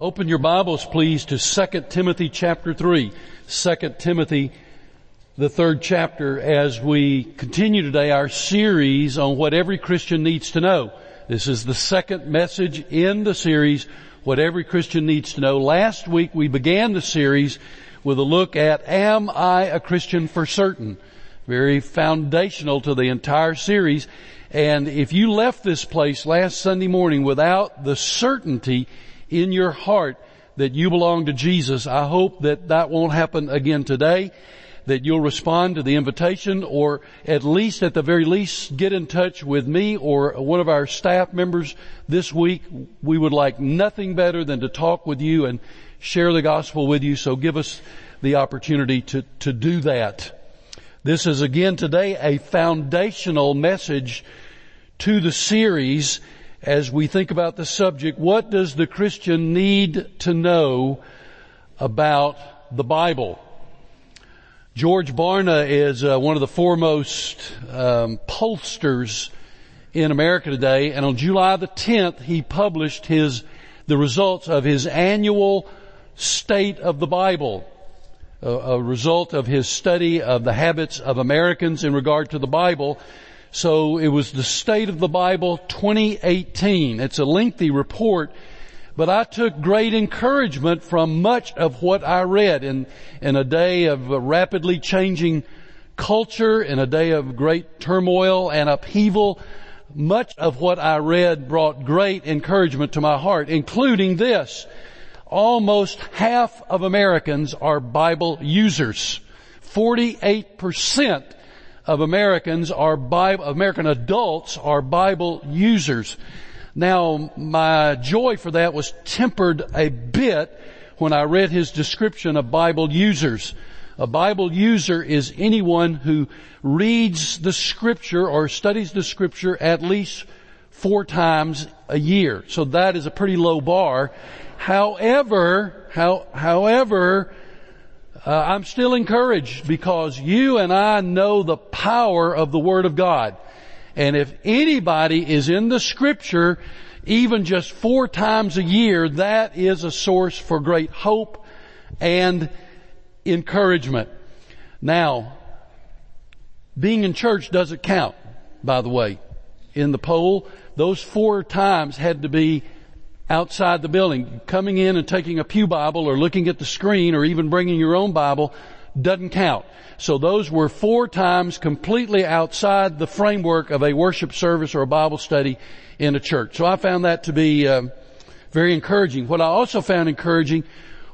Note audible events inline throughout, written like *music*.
Open your Bibles please to 2 Timothy chapter 3. 2 Timothy, the third chapter as we continue today our series on what every Christian needs to know. This is the second message in the series, what every Christian needs to know. Last week we began the series with a look at Am I a Christian for certain? Very foundational to the entire series. And if you left this place last Sunday morning without the certainty in your heart that you belong to Jesus. I hope that that won't happen again today, that you'll respond to the invitation or at least at the very least get in touch with me or one of our staff members this week. We would like nothing better than to talk with you and share the gospel with you. So give us the opportunity to, to do that. This is again today a foundational message to the series as we think about the subject, what does the Christian need to know about the Bible? George Barna is uh, one of the foremost um, pollsters in America today, and on July the 10th, he published his the results of his annual State of the Bible, a, a result of his study of the habits of Americans in regard to the Bible. So it was the State of the Bible 2018. It's a lengthy report, but I took great encouragement from much of what I read in, in a day of rapidly changing culture, in a day of great turmoil and upheaval. Much of what I read brought great encouragement to my heart, including this. Almost half of Americans are Bible users. 48% of Americans are Bible, American adults are Bible users. Now, my joy for that was tempered a bit when I read his description of Bible users. A Bible user is anyone who reads the scripture or studies the scripture at least four times a year. So that is a pretty low bar. However, how, however, uh, I'm still encouraged because you and I know the power of the Word of God. And if anybody is in the scripture, even just four times a year, that is a source for great hope and encouragement. Now, being in church doesn't count, by the way. In the poll, those four times had to be outside the building. Coming in and taking a pew Bible or looking at the screen or even bringing your own Bible doesn't count. So those were four times completely outside the framework of a worship service or a Bible study in a church. So I found that to be um, very encouraging. What I also found encouraging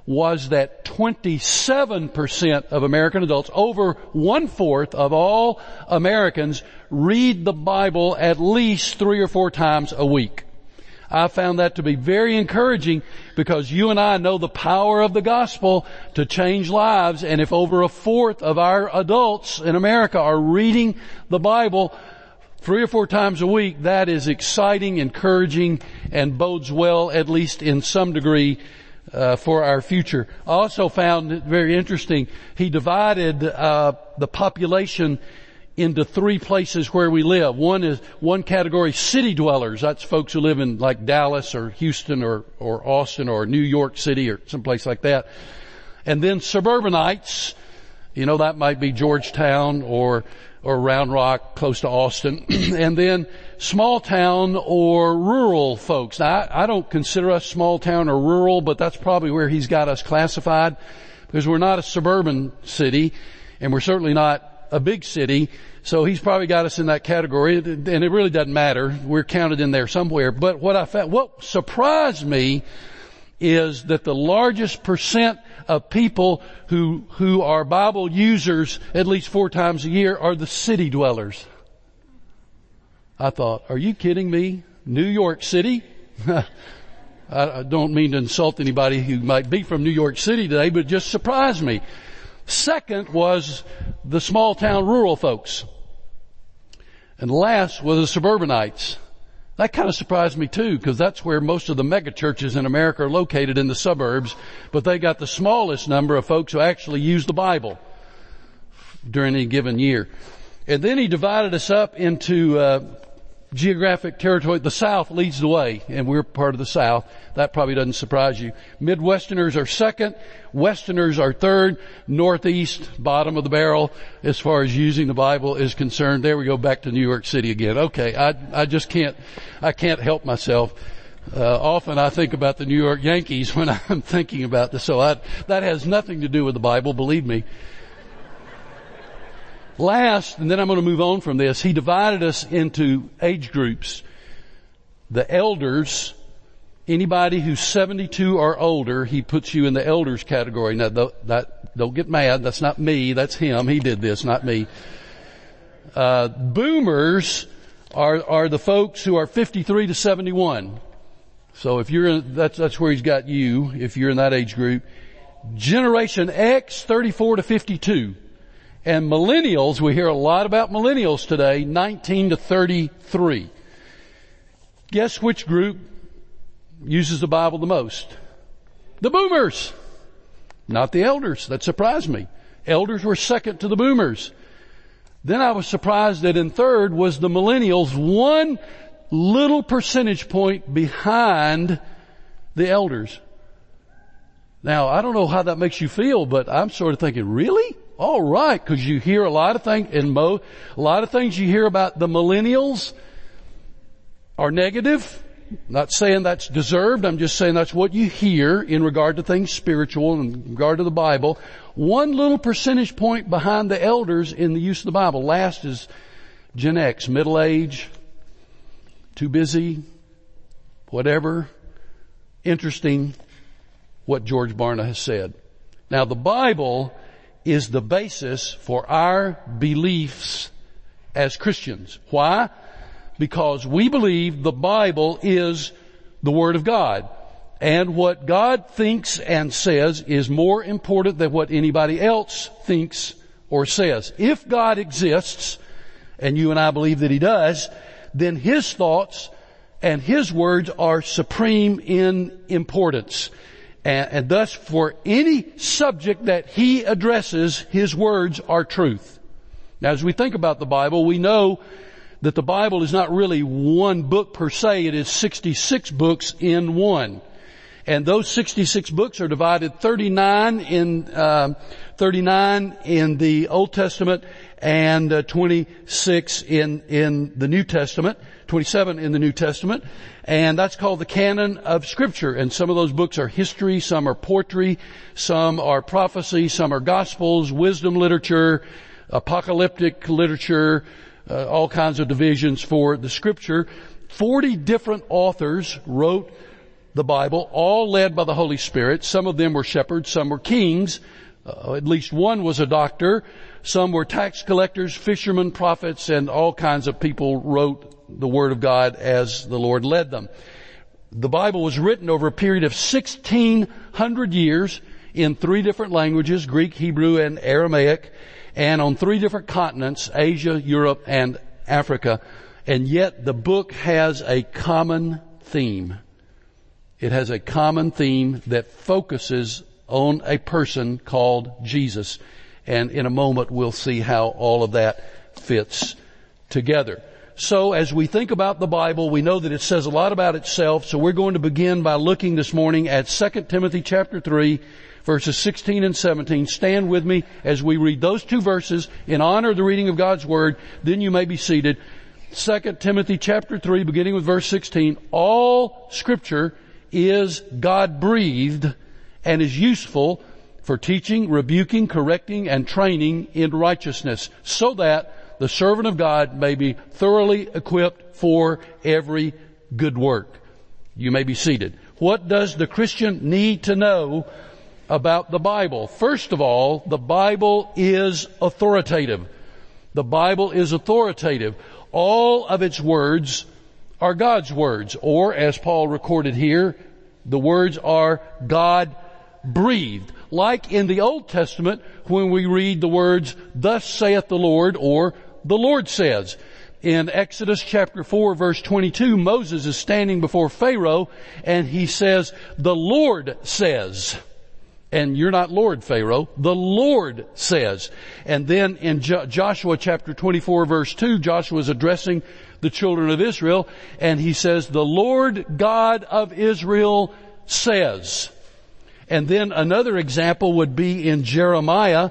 was that 27% of American adults, over one fourth of all Americans read the Bible at least three or four times a week. I found that to be very encouraging because you and I know the power of the gospel to change lives. And if over a fourth of our adults in America are reading the Bible three or four times a week, that is exciting, encouraging, and bodes well, at least in some degree, uh, for our future. I also found it very interesting. He divided uh, the population into three places where we live. One is one category city dwellers. That's folks who live in like Dallas or Houston or, or Austin or New York City or someplace like that. And then suburbanites. You know, that might be Georgetown or, or Round Rock close to Austin. *clears throat* and then small town or rural folks. Now, I, I don't consider us small town or rural, but that's probably where he's got us classified because we're not a suburban city and we're certainly not a big city, so he's probably got us in that category, and it really doesn't matter. We're counted in there somewhere. But what I found, what surprised me is that the largest percent of people who, who are Bible users at least four times a year are the city dwellers. I thought, are you kidding me? New York City? *laughs* I don't mean to insult anybody who might be from New York City today, but it just surprised me. Second was the small town rural folks. And last was the suburbanites. That kind of surprised me too, because that's where most of the mega churches in America are located in the suburbs, but they got the smallest number of folks who actually use the Bible during any given year. And then he divided us up into uh, geographic territory, the South leads the way, and we're part of the South. That probably doesn't surprise you. Midwesterners are second, Westerners are third, Northeast, bottom of the barrel, as far as using the Bible is concerned. There we go back to New York City again. Okay, I, I just can't, I can't help myself. Uh, often I think about the New York Yankees *laughs* when I'm thinking about this, so I, that has nothing to do with the Bible, believe me. Last, and then I'm going to move on from this, he divided us into age groups. The elders, anybody who's 72 or older, he puts you in the elders category. Now, that, don't get mad. That's not me. That's him. He did this, not me. Uh, boomers are, are the folks who are 53 to 71. So if you're in, that's, that's where he's got you, if you're in that age group. Generation X, 34 to 52. And millennials, we hear a lot about millennials today, 19 to 33. Guess which group uses the Bible the most? The boomers. Not the elders. That surprised me. Elders were second to the boomers. Then I was surprised that in third was the millennials, one little percentage point behind the elders. Now, I don't know how that makes you feel, but I'm sort of thinking, really? All right, because you hear a lot of things, and mo, a lot of things you hear about the millennials are negative. Not saying that's deserved. I'm just saying that's what you hear in regard to things spiritual and in regard to the Bible. One little percentage point behind the elders in the use of the Bible. Last is Gen X, middle age, too busy, whatever. Interesting what George Barna has said. Now the Bible is the basis for our beliefs as Christians. Why? Because we believe the Bible is the Word of God. And what God thinks and says is more important than what anybody else thinks or says. If God exists, and you and I believe that He does, then His thoughts and His words are supreme in importance. And, and, thus for any subject that he addresses, his words are truth. Now as we think about the Bible, we know that the Bible is not really one book per se, it is 66 books in one. And those 66 books are divided 39 in, uh, 39 in the Old Testament and uh, 26 in, in the New Testament, 27 in the New Testament. And that's called the canon of scripture. And some of those books are history, some are poetry, some are prophecy, some are gospels, wisdom literature, apocalyptic literature, uh, all kinds of divisions for the scripture. 40 different authors wrote the Bible, all led by the Holy Spirit. Some of them were shepherds, some were kings. Uh, at least one was a doctor. Some were tax collectors, fishermen, prophets, and all kinds of people wrote the Word of God as the Lord led them. The Bible was written over a period of 1600 years in three different languages, Greek, Hebrew, and Aramaic, and on three different continents, Asia, Europe, and Africa. And yet the book has a common theme. It has a common theme that focuses on a person called Jesus. And in a moment we'll see how all of that fits together. So as we think about the Bible, we know that it says a lot about itself, so we're going to begin by looking this morning at 2 Timothy chapter 3, verses 16 and 17. Stand with me as we read those two verses in honor of the reading of God's Word, then you may be seated. 2 Timothy chapter 3, beginning with verse 16. All scripture is God breathed and is useful for teaching, rebuking, correcting, and training in righteousness, so that the servant of God may be thoroughly equipped for every good work. You may be seated. What does the Christian need to know about the Bible? First of all, the Bible is authoritative. The Bible is authoritative. All of its words are God's words, or as Paul recorded here, the words are God breathed. Like in the Old Testament when we read the words, thus saith the Lord, or the Lord says. In Exodus chapter 4 verse 22, Moses is standing before Pharaoh and he says, the Lord says. And you're not Lord Pharaoh. The Lord says. And then in jo- Joshua chapter 24 verse 2, Joshua is addressing the children of Israel and he says, the Lord God of Israel says. And then another example would be in Jeremiah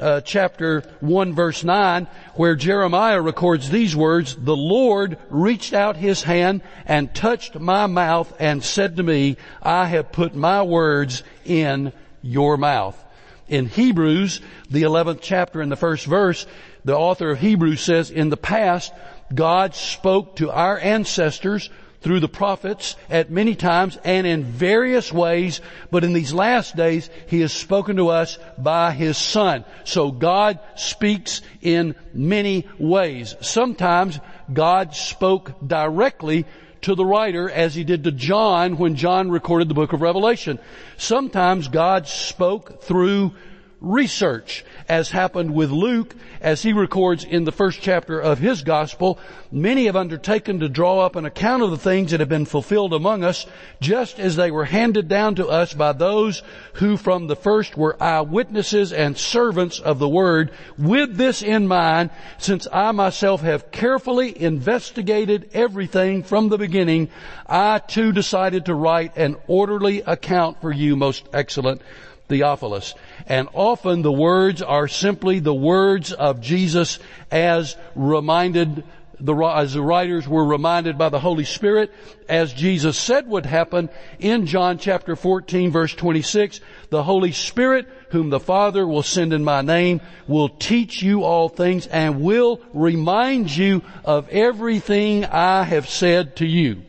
uh, chapter 1 verse 9 where Jeremiah records these words, the Lord reached out his hand and touched my mouth and said to me, I have put my words in your mouth. In Hebrews, the 11th chapter in the first verse, the author of Hebrews says, in the past, God spoke to our ancestors through the prophets at many times and in various ways, but in these last days, He has spoken to us by His Son. So God speaks in many ways. Sometimes God spoke directly to the writer as he did to John when John recorded the book of Revelation. Sometimes God spoke through research as happened with Luke as he records in the first chapter of his gospel. Many have undertaken to draw up an account of the things that have been fulfilled among us just as they were handed down to us by those who from the first were eyewitnesses and servants of the word with this in mind since I myself have carefully investigated everything from the beginning I too decided to write an orderly account for you most excellent Theophilus. And often the words are simply the words of Jesus as reminded the, as the writers were reminded by the Holy Spirit, as Jesus said would happen in John chapter 14 verse 26, the Holy Spirit whom the Father will send in my name will teach you all things and will remind you of everything I have said to you.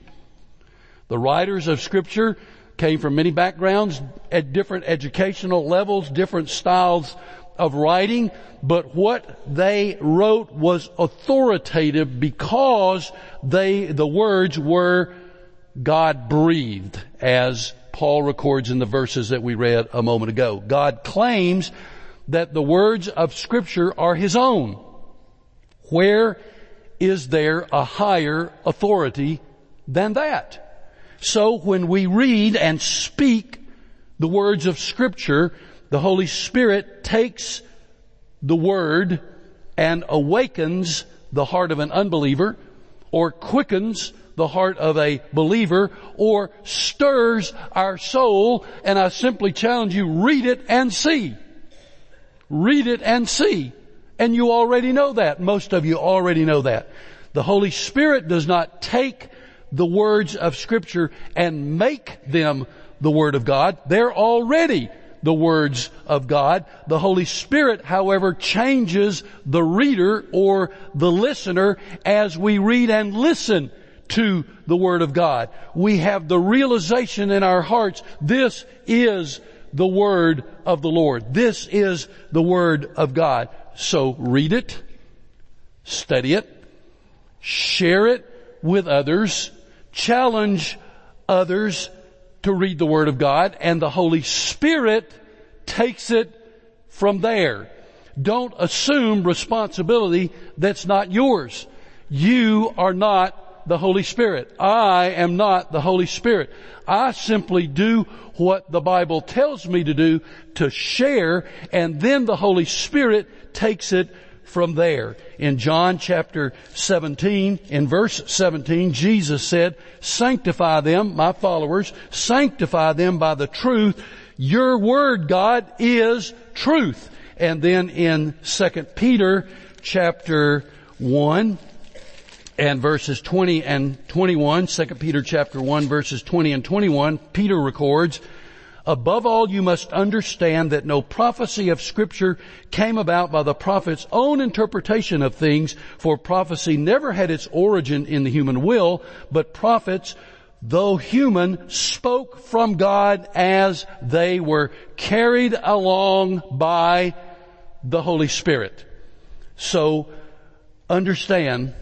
The writers of scripture came from many backgrounds, at different educational levels, different styles of writing, but what they wrote was authoritative because they, the words were God breathed, as Paul records in the verses that we read a moment ago. God claims that the words of scripture are his own. Where is there a higher authority than that? So when we read and speak the words of scripture, the Holy Spirit takes the word and awakens the heart of an unbeliever or quickens the heart of a believer or stirs our soul and I simply challenge you, read it and see. Read it and see. And you already know that. Most of you already know that. The Holy Spirit does not take the words of scripture and make them the Word of God. They're already the words of God. The Holy Spirit, however, changes the reader or the listener as we read and listen to the Word of God. We have the realization in our hearts, this is the Word of the Lord. This is the Word of God. So read it, study it, share it with others, challenge others to read the Word of God and the Holy Spirit takes it from there. Don't assume responsibility that's not yours. You are not the Holy Spirit. I am not the Holy Spirit. I simply do what the Bible tells me to do to share and then the Holy Spirit takes it from there. In John chapter 17, in verse 17, Jesus said, sanctify them, my followers, sanctify them by the truth. Your word, God, is truth. And then in 2 Peter chapter 1, and verses 20 and 21, 2 Peter chapter 1 verses 20 and 21, Peter records, Above all, you must understand that no prophecy of scripture came about by the prophet's own interpretation of things, for prophecy never had its origin in the human will, but prophets, though human, spoke from God as they were carried along by the Holy Spirit. So, understand,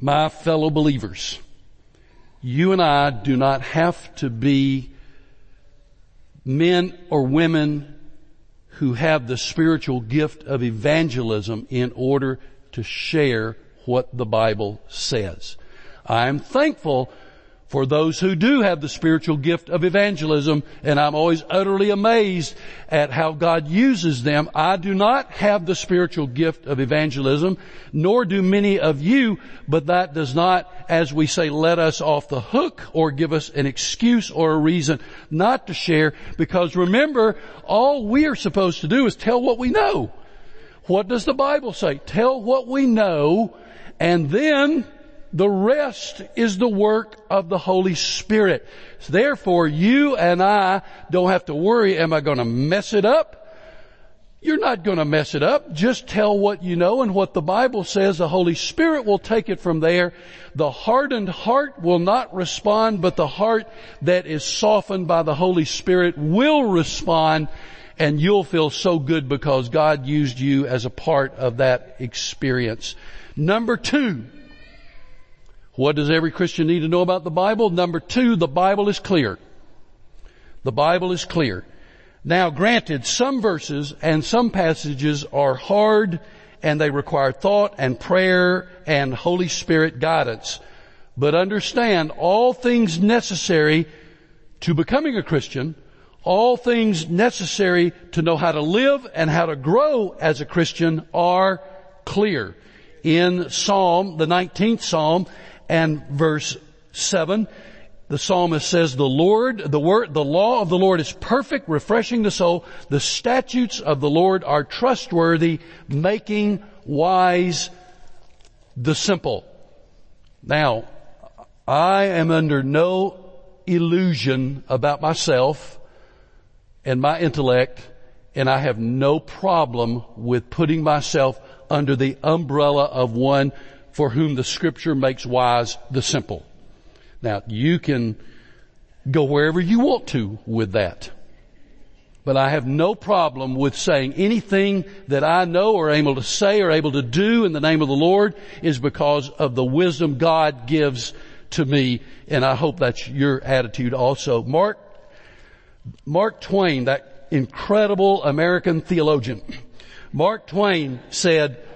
my fellow believers, you and I do not have to be men or women who have the spiritual gift of evangelism in order to share what the Bible says. I am thankful for those who do have the spiritual gift of evangelism, and I'm always utterly amazed at how God uses them. I do not have the spiritual gift of evangelism, nor do many of you, but that does not, as we say, let us off the hook or give us an excuse or a reason not to share, because remember, all we are supposed to do is tell what we know. What does the Bible say? Tell what we know, and then the rest is the work of the Holy Spirit. Therefore, you and I don't have to worry, am I going to mess it up? You're not going to mess it up. Just tell what you know and what the Bible says. The Holy Spirit will take it from there. The hardened heart will not respond, but the heart that is softened by the Holy Spirit will respond and you'll feel so good because God used you as a part of that experience. Number two, what does every Christian need to know about the Bible? Number two, the Bible is clear. The Bible is clear. Now granted, some verses and some passages are hard and they require thought and prayer and Holy Spirit guidance. But understand all things necessary to becoming a Christian, all things necessary to know how to live and how to grow as a Christian are clear. In Psalm, the 19th Psalm, and verse 7, the psalmist says, the Lord, the word, the law of the Lord is perfect, refreshing the soul. The statutes of the Lord are trustworthy, making wise the simple. Now, I am under no illusion about myself and my intellect, and I have no problem with putting myself under the umbrella of one for whom the scripture makes wise the simple. Now you can go wherever you want to with that. But I have no problem with saying anything that I know or able to say or able to do in the name of the Lord is because of the wisdom God gives to me. And I hope that's your attitude also. Mark, Mark Twain, that incredible American theologian, Mark Twain said,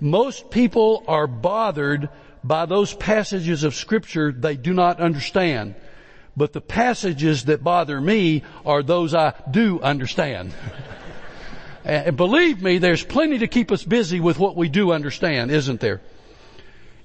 most people are bothered by those passages of scripture they do not understand. But the passages that bother me are those I do understand. *laughs* and believe me, there's plenty to keep us busy with what we do understand, isn't there?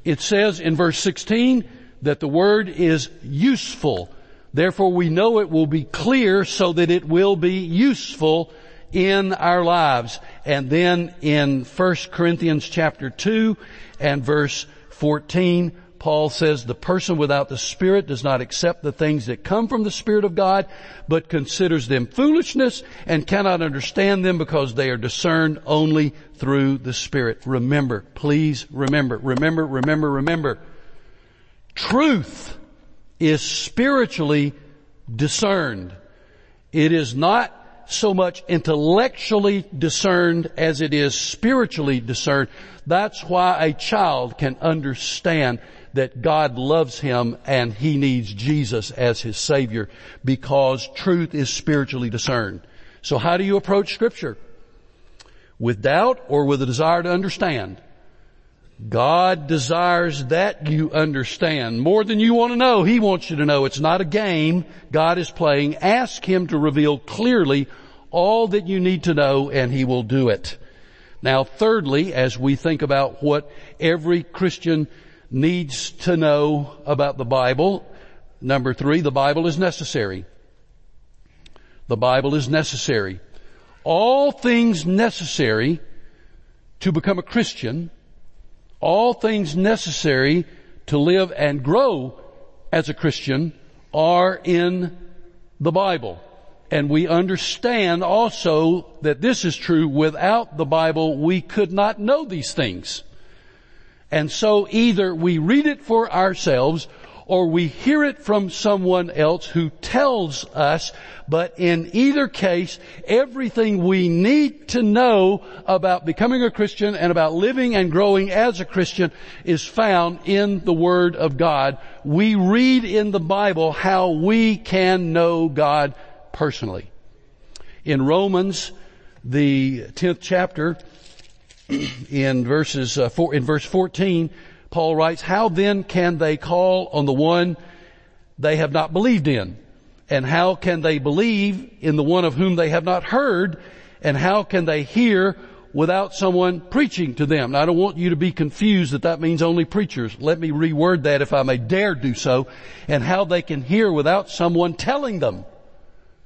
It says in verse 16 that the word is useful. Therefore we know it will be clear so that it will be useful in our lives. And then in 1 Corinthians chapter 2 and verse 14, Paul says the person without the Spirit does not accept the things that come from the Spirit of God, but considers them foolishness and cannot understand them because they are discerned only through the Spirit. Remember, please remember, remember, remember, remember. Truth is spiritually discerned. It is not so much intellectually discerned as it is spiritually discerned. That's why a child can understand that God loves him and he needs Jesus as his savior because truth is spiritually discerned. So how do you approach scripture? With doubt or with a desire to understand? God desires that you understand more than you want to know. He wants you to know it's not a game God is playing. Ask Him to reveal clearly all that you need to know and He will do it. Now thirdly, as we think about what every Christian needs to know about the Bible, number three, the Bible is necessary. The Bible is necessary. All things necessary to become a Christian all things necessary to live and grow as a Christian are in the Bible. And we understand also that this is true without the Bible we could not know these things. And so either we read it for ourselves or we hear it from someone else who tells us, but in either case, everything we need to know about becoming a Christian and about living and growing as a Christian is found in the Word of God. We read in the Bible how we can know God personally. In Romans, the 10th chapter, *clears throat* in verses, uh, four, in verse 14, Paul writes, how then can they call on the one they have not believed in? And how can they believe in the one of whom they have not heard? And how can they hear without someone preaching to them? Now, I don't want you to be confused that that means only preachers. Let me reword that if I may dare do so. And how they can hear without someone telling them.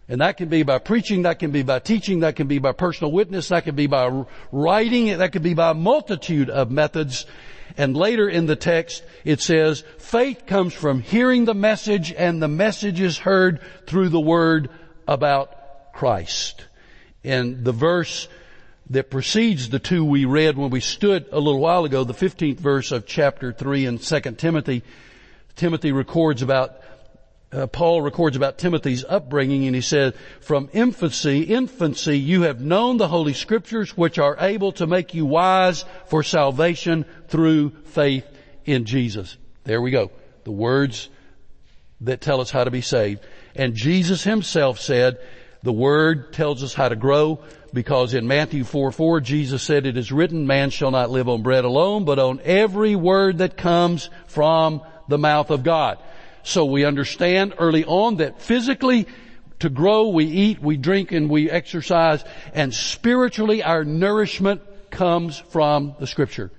And that can be by preaching, that can be by teaching, that can be by personal witness, that can be by writing, that can be by a multitude of methods. And later in the text, it says, faith comes from hearing the message and the message is heard through the word about Christ. And the verse that precedes the two we read when we stood a little while ago, the 15th verse of chapter 3 in 2 Timothy, Timothy records about uh, Paul records about Timothy's upbringing and he said, from infancy, infancy, you have known the Holy Scriptures which are able to make you wise for salvation through faith in Jesus. There we go. The words that tell us how to be saved. And Jesus himself said, the Word tells us how to grow because in Matthew 4, 4, Jesus said, it is written, man shall not live on bread alone, but on every word that comes from the mouth of God. So we understand early on that physically to grow, we eat, we drink, and we exercise, and spiritually our nourishment comes from the scripture.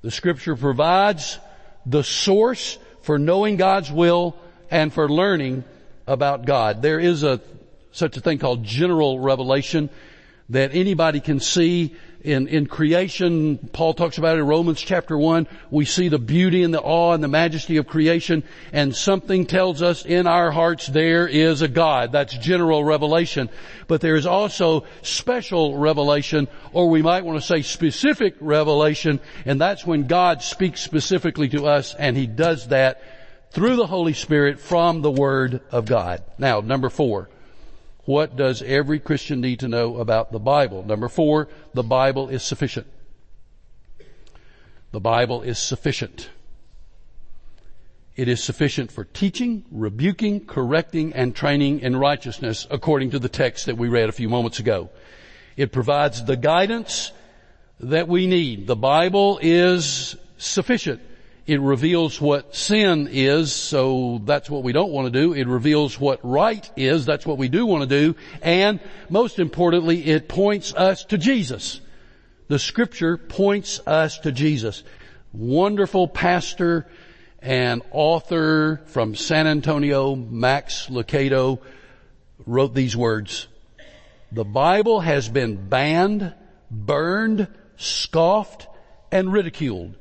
The scripture provides the source for knowing God's will and for learning about God. There is a, such a thing called general revelation that anybody can see in, in creation, Paul talks about it in Romans chapter 1, we see the beauty and the awe and the majesty of creation and something tells us in our hearts there is a God. That's general revelation. But there is also special revelation or we might want to say specific revelation and that's when God speaks specifically to us and He does that through the Holy Spirit from the Word of God. Now, number four. What does every Christian need to know about the Bible? Number four, the Bible is sufficient. The Bible is sufficient. It is sufficient for teaching, rebuking, correcting, and training in righteousness according to the text that we read a few moments ago. It provides the guidance that we need. The Bible is sufficient. It reveals what sin is, so that's what we don't want to do. It reveals what right is, that's what we do want to do. And most importantly, it points us to Jesus. The scripture points us to Jesus. Wonderful pastor and author from San Antonio, Max Lucado, wrote these words. The Bible has been banned, burned, scoffed, and ridiculed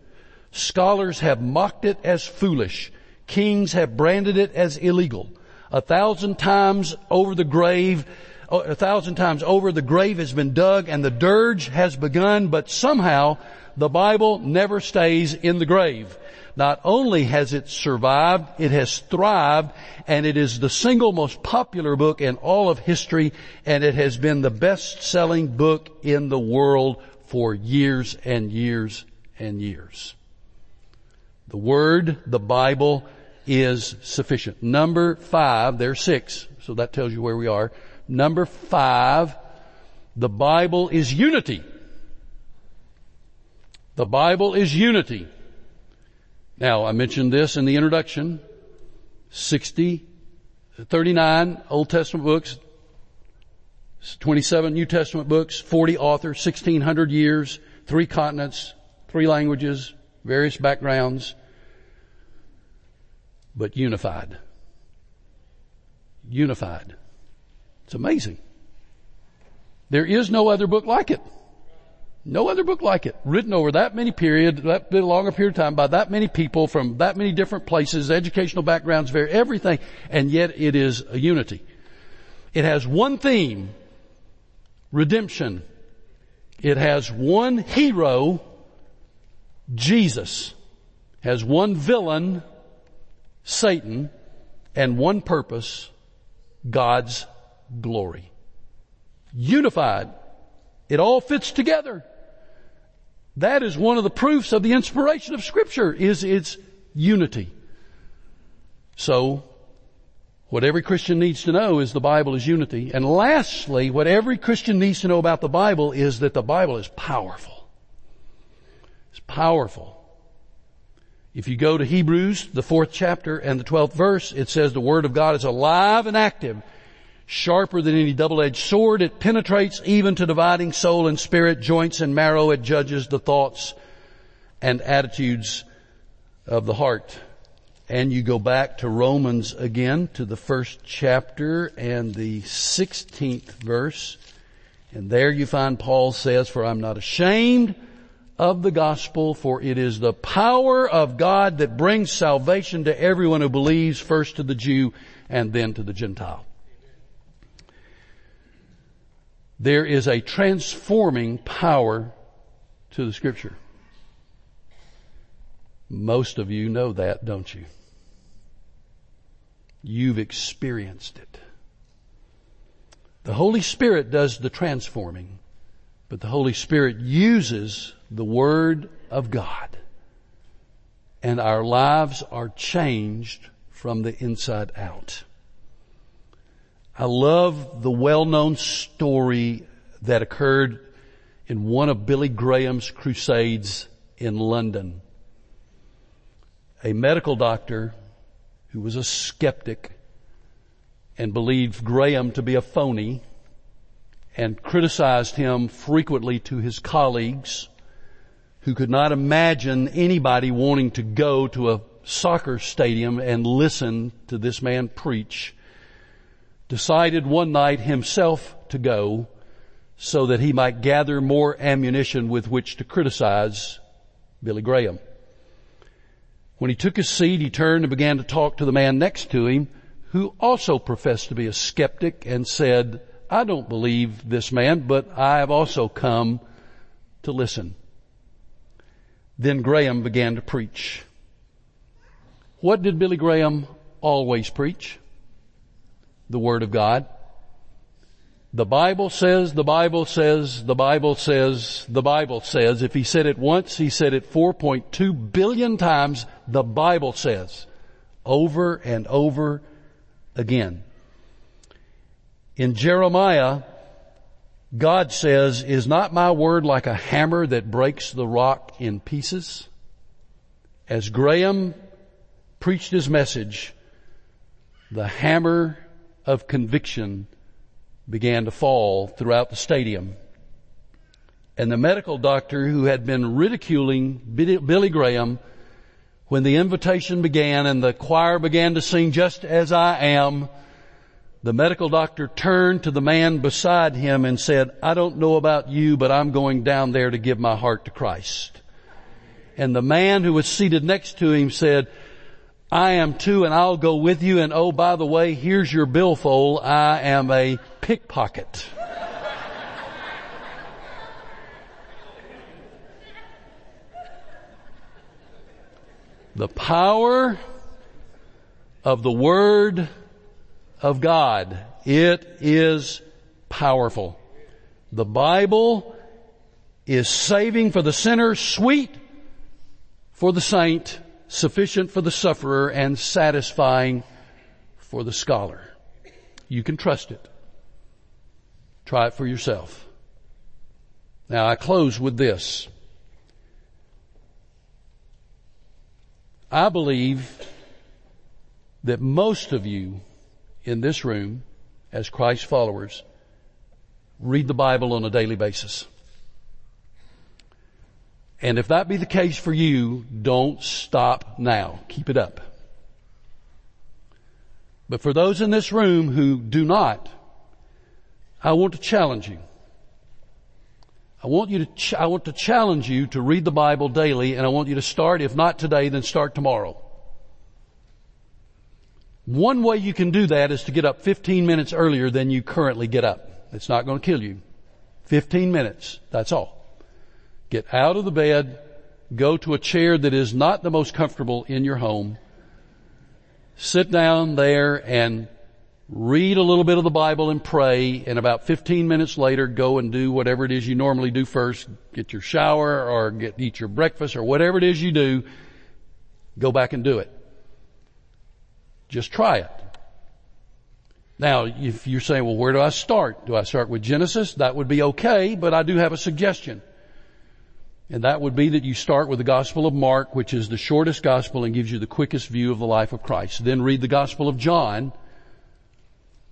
Scholars have mocked it as foolish. Kings have branded it as illegal. A thousand times over the grave, a thousand times over the grave has been dug and the dirge has begun, but somehow the Bible never stays in the grave. Not only has it survived, it has thrived, and it is the single most popular book in all of history, and it has been the best selling book in the world for years and years and years. The Word, the Bible, is sufficient. Number five, there's six, so that tells you where we are. Number five, the Bible is unity. The Bible is unity. Now, I mentioned this in the introduction. 60, 39 Old Testament books, 27 New Testament books, 40 authors, 1600 years, three continents, three languages, various backgrounds but unified. Unified. It's amazing. There is no other book like it. No other book like it. Written over that many period, that bit longer period of time by that many people from that many different places, educational backgrounds, very everything, and yet it is a unity. It has one theme, redemption. It has one hero, Jesus. Has one villain, Satan, and one purpose, God's glory. Unified. It all fits together. That is one of the proofs of the inspiration of scripture is its unity. So, what every Christian needs to know is the Bible is unity. And lastly, what every Christian needs to know about the Bible is that the Bible is powerful. It's powerful. If you go to Hebrews, the fourth chapter and the twelfth verse, it says the Word of God is alive and active, sharper than any double-edged sword. It penetrates even to dividing soul and spirit, joints and marrow. It judges the thoughts and attitudes of the heart. And you go back to Romans again to the first chapter and the 16th verse. And there you find Paul says, for I'm not ashamed of the gospel, for it is the power of God that brings salvation to everyone who believes, first to the Jew and then to the Gentile. There is a transforming power to the scripture. Most of you know that, don't you? You've experienced it. The Holy Spirit does the transforming, but the Holy Spirit uses the Word of God. And our lives are changed from the inside out. I love the well-known story that occurred in one of Billy Graham's crusades in London. A medical doctor who was a skeptic and believed Graham to be a phony and criticized him frequently to his colleagues who could not imagine anybody wanting to go to a soccer stadium and listen to this man preach, decided one night himself to go so that he might gather more ammunition with which to criticize Billy Graham. When he took his seat, he turned and began to talk to the man next to him who also professed to be a skeptic and said, I don't believe this man, but I have also come to listen. Then Graham began to preach. What did Billy Graham always preach? The Word of God. The Bible says, the Bible says, the Bible says, the Bible says. If he said it once, he said it 4.2 billion times. The Bible says. Over and over again. In Jeremiah, God says, is not my word like a hammer that breaks the rock in pieces? As Graham preached his message, the hammer of conviction began to fall throughout the stadium. And the medical doctor who had been ridiculing Billy Graham when the invitation began and the choir began to sing just as I am, the medical doctor turned to the man beside him and said, I don't know about you, but I'm going down there to give my heart to Christ. And the man who was seated next to him said, I am too and I'll go with you and oh by the way, here's your billfold. I am a pickpocket. the power of the Word of God. It is powerful. The Bible is saving for the sinner, sweet for the saint, sufficient for the sufferer and satisfying for the scholar. You can trust it. Try it for yourself. Now I close with this. I believe that most of you in this room as Christ followers read the Bible on a daily basis. And if that be the case for you, don't stop now. Keep it up. But for those in this room who do not, I want to challenge you. I want you to, ch- I want to challenge you to read the Bible daily and I want you to start, if not today, then start tomorrow. One way you can do that is to get up 15 minutes earlier than you currently get up. It's not going to kill you. 15 minutes. That's all. Get out of the bed, go to a chair that is not the most comfortable in your home, sit down there and read a little bit of the Bible and pray, and about 15 minutes later go and do whatever it is you normally do first. Get your shower or get, eat your breakfast or whatever it is you do. Go back and do it. Just try it. Now, if you're saying, well, where do I start? Do I start with Genesis? That would be okay, but I do have a suggestion. And that would be that you start with the Gospel of Mark, which is the shortest Gospel and gives you the quickest view of the life of Christ. Then read the Gospel of John.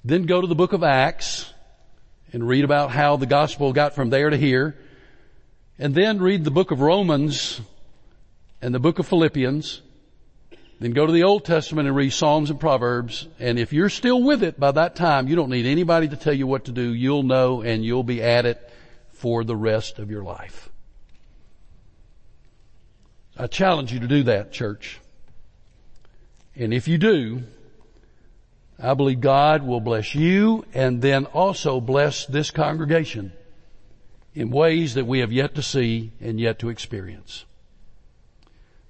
Then go to the book of Acts and read about how the Gospel got from there to here. And then read the book of Romans and the book of Philippians. Then go to the Old Testament and read Psalms and Proverbs. And if you're still with it by that time, you don't need anybody to tell you what to do. You'll know and you'll be at it for the rest of your life. I challenge you to do that, church. And if you do, I believe God will bless you and then also bless this congregation in ways that we have yet to see and yet to experience.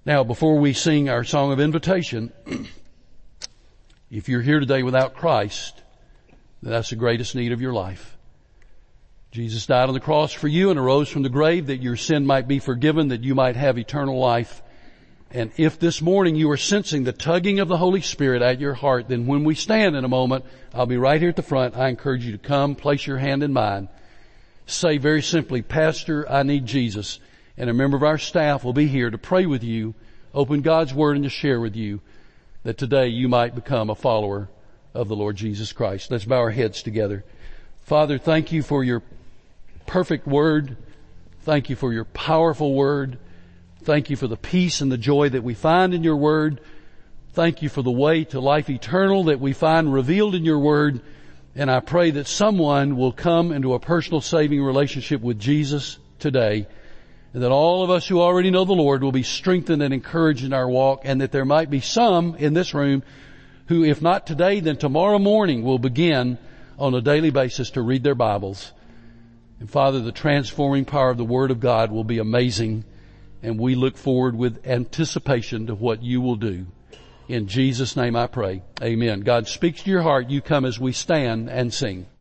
Now, before we sing our song of invitation, *clears throat* if you're here today without Christ, then that's the greatest need of your life. Jesus died on the cross for you and arose from the grave that your sin might be forgiven, that you might have eternal life. And if this morning you are sensing the tugging of the Holy Spirit at your heart, then when we stand in a moment, I'll be right here at the front. I encourage you to come, place your hand in mine. Say very simply, Pastor, I need Jesus. And a member of our staff will be here to pray with you, open God's Word and to share with you that today you might become a follower of the Lord Jesus Christ. Let's bow our heads together. Father, thank you for your perfect word. Thank you for your powerful word. Thank you for the peace and the joy that we find in your word. Thank you for the way to life eternal that we find revealed in your word. And I pray that someone will come into a personal saving relationship with Jesus today. And that all of us who already know the Lord will be strengthened and encouraged in our walk and that there might be some in this room who, if not today, then tomorrow morning will begin on a daily basis to read their Bibles and Father, the transforming power of the Word of God will be amazing and we look forward with anticipation to what you will do. In Jesus' name I pray. Amen. God speaks to your heart. You come as we stand and sing.